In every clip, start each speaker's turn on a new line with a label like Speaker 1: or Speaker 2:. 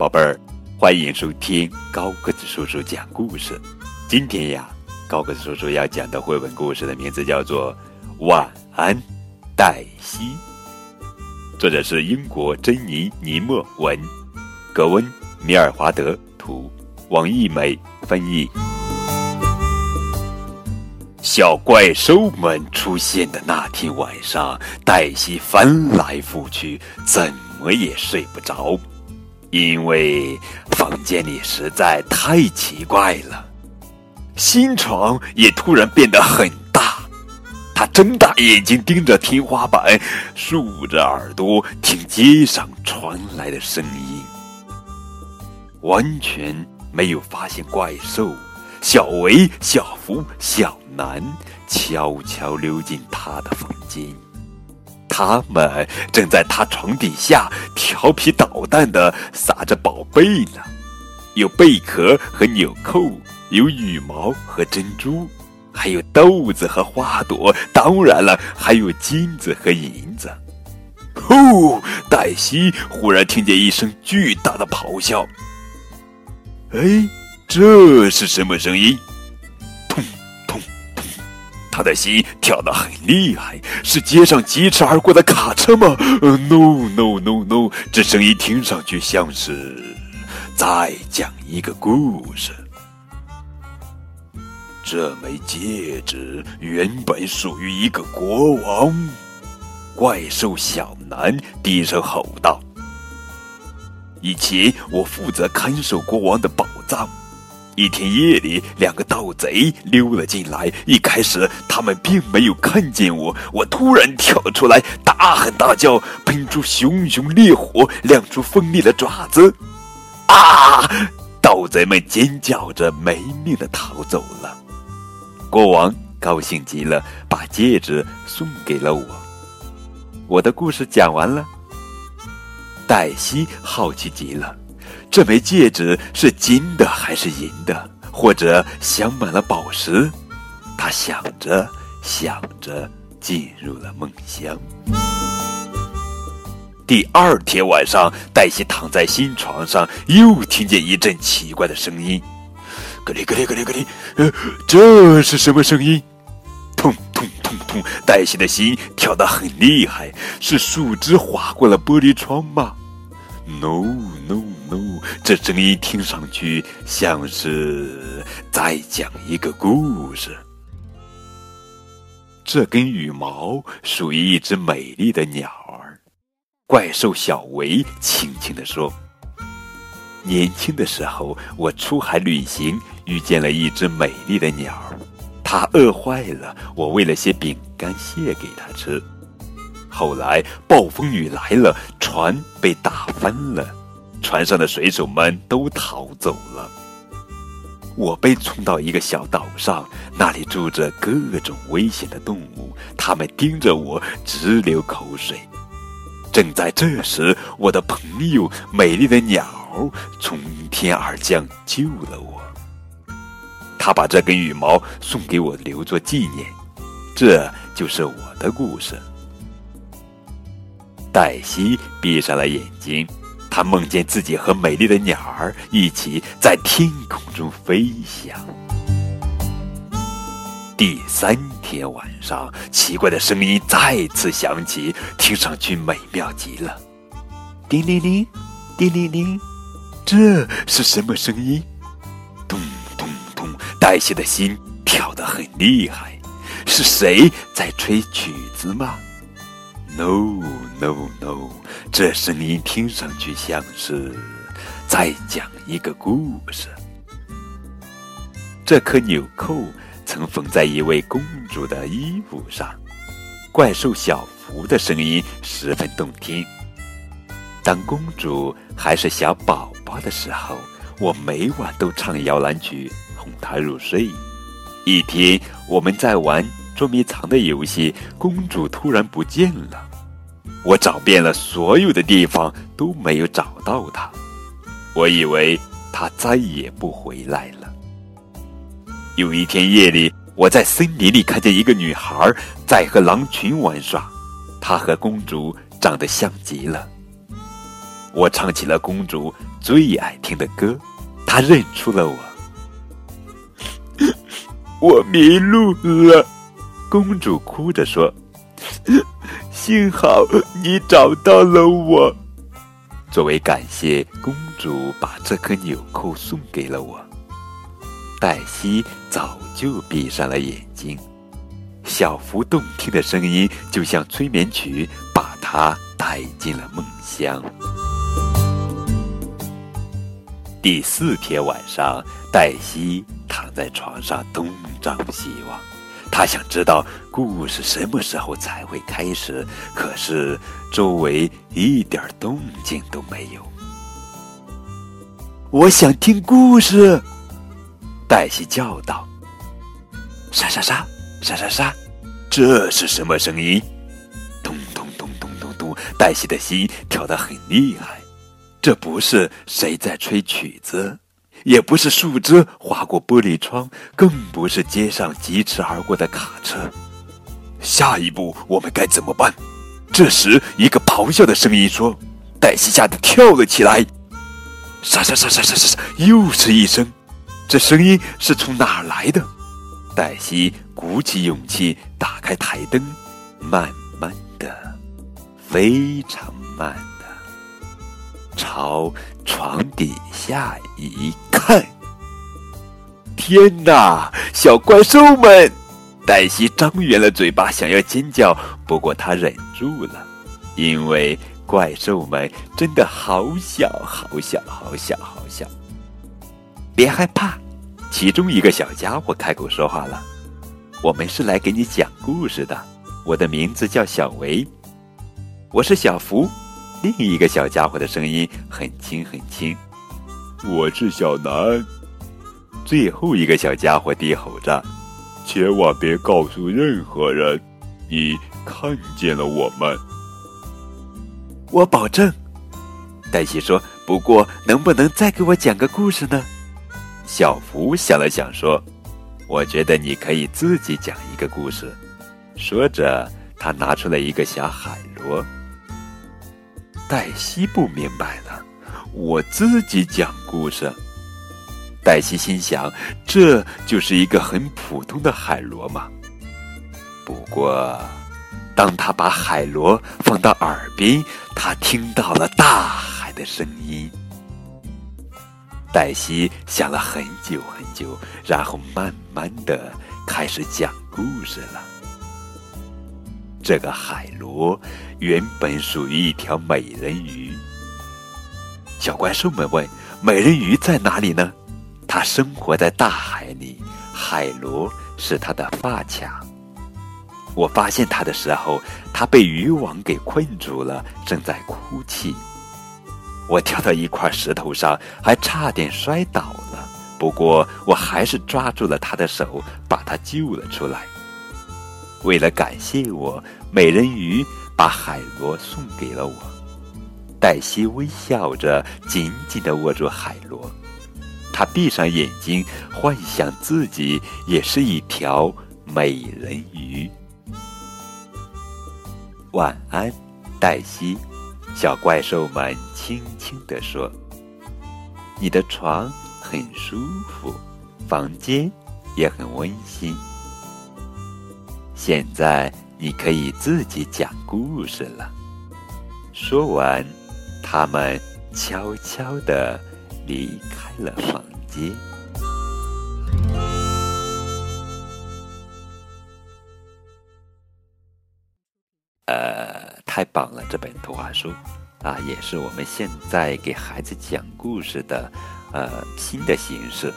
Speaker 1: 宝贝儿，欢迎收听高个子叔叔讲故事。今天呀，高个子叔叔要讲的绘本故事的名字叫做《晚安，黛西》，作者是英国珍妮·尼莫文，格温·米尔华德图，王艺美翻译。小怪兽们出现的那天晚上，黛西翻来覆去，怎么也睡不着。因为房间里实在太奇怪了，新床也突然变得很大。他睁大眼睛盯着天花板，竖着耳朵听街上传来的声音，完全没有发现怪兽。小维、小福、小南悄悄溜进他的房间。他们正在他床底下调皮捣蛋的撒着宝贝呢，有贝壳和纽扣，有羽毛和珍珠，还有豆子和花朵，当然了，还有金子和银子。呼！黛西忽然听见一声巨大的咆哮。哎，这是什么声音？他的心跳得很厉害，是街上疾驰而过的卡车吗？No No No No，这声音听上去像是在讲一个故事。这枚戒指原本属于一个国王。怪兽小南低声吼道：“以前我负责看守国王的宝藏。”一天夜里，两个盗贼溜了进来。一开始，他们并没有看见我。我突然跳出来，大喊大叫，喷出熊熊烈火，亮出锋利的爪子。啊！盗贼们尖叫着，没命的逃走了。国王高兴极了，把戒指送给了我。我的故事讲完了。黛西好奇极了。这枚戒指是金的还是银的，或者镶满了宝石？他想着想着，进入了梦乡。第二天晚上，黛西躺在新床上，又听见一阵奇怪的声音：“咯哩咯哩咯哩咯哩。”呃，这是什么声音？痛痛痛痛！黛西的心跳得很厉害。是树枝划过了玻璃窗吗？No No。这声音听上去像是在讲一个故事。这根羽毛属于一只美丽的鸟儿。怪兽小维轻轻地说：“年轻的时候，我出海旅行，遇见了一只美丽的鸟儿。它饿坏了，我喂了些饼干屑给它吃。后来暴风雨来了，船被打翻了。”船上的水手们都逃走了，我被冲到一个小岛上，那里住着各种危险的动物，它们盯着我直流口水。正在这时，我的朋友美丽的鸟从天而降救了我，他把这根羽毛送给我留作纪念。这就是我的故事。黛西闭上了眼睛。他梦见自己和美丽的鸟儿一起在天空中飞翔。第三天晚上，奇怪的声音再次响起，听上去美妙极了。叮铃铃，叮铃铃，这是什么声音？咚咚咚！黛西的心跳得很厉害。是谁在吹曲子吗？No no no！这声音听上去像是在讲一个故事。这颗纽扣曾缝在一位公主的衣服上。怪兽小福的声音十分动听。当公主还是小宝宝的时候，我每晚都唱摇篮曲哄她入睡。一天，我们在玩捉迷藏的游戏，公主突然不见了。我找遍了所有的地方都没有找到她，我以为她再也不回来了。有一天夜里，我在森林里看见一个女孩在和狼群玩耍，她和公主长得像极了。我唱起了公主最爱听的歌，她认出了我。我迷路了，公主哭着说：“ 幸好你找到了我。”作为感谢，公主把这颗纽扣送给了我。黛西早就闭上了眼睛，小福动听的声音就像催眠曲，把她带进了梦乡。第四天晚上，黛西躺在床上东张西望，他想知道故事什么时候才会开始。可是周围一点动静都没有。我想听故事，黛西叫道：“沙沙沙，沙沙沙，这是什么声音？”咚咚咚咚咚咚，黛西的心跳得很厉害。这不是谁在吹曲子，也不是树枝划过玻璃窗，更不是街上疾驰而过的卡车。下一步我们该怎么办？这时，一个咆哮的声音说：“黛西吓得跳了起来。”沙沙沙沙沙沙，又是一声。这声音是从哪儿来的？黛西鼓起勇气打开台灯，慢慢的，非常慢。朝床底下一看，天哪！小怪兽们！黛西张圆了嘴巴，想要尖叫，不过她忍住了，因为怪兽们真的好小，好小，好小，好小。别害怕，其中一个小家伙开口说话了：“我们是来给你讲故事的。我的名字叫小维，我是小福。”另一个小家伙的声音很轻很轻，我是小南。最后一个小家伙低吼着：“千万别告诉任何人，你看见了我们。”我保证。黛西说：“不过，能不能再给我讲个故事呢？”小福想了想说：“我觉得你可以自己讲一个故事。”说着，他拿出了一个小海螺。黛西不明白了，我自己讲故事。黛西心想，这就是一个很普通的海螺嘛。不过，当他把海螺放到耳边，他听到了大海的声音。黛西想了很久很久，然后慢慢的开始讲故事了。这个海螺原本属于一条美人鱼。小怪兽们问：“美人鱼在哪里呢？”它生活在大海里，海螺是它的发卡。我发现它的时候，它被渔网给困住了，正在哭泣。我跳到一块石头上，还差点摔倒了，不过我还是抓住了它的手，把它救了出来。为了感谢我，美人鱼把海螺送给了我。黛西微笑着，紧紧的握住海螺。她闭上眼睛，幻想自己也是一条美人鱼。晚安，黛西。小怪兽们轻轻地说：“你的床很舒服，房间也很温馨。”现在你可以自己讲故事了。说完，他们悄悄的离开了房间。呃，太棒了！这本图画书啊，也是我们现在给孩子讲故事的呃新的形式。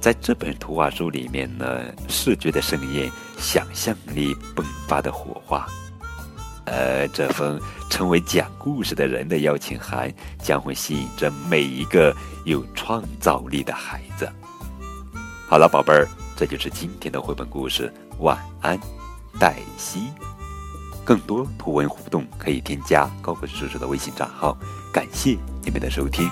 Speaker 1: 在这本图画书里面呢，视觉的盛宴，想象力迸发的火花，呃，这封成为讲故事的人的邀请函，将会吸引着每一个有创造力的孩子。好了，宝贝儿，这就是今天的绘本故事。晚安，黛西。更多图文互动可以添加高个子叔叔的微信账号。感谢你们的收听。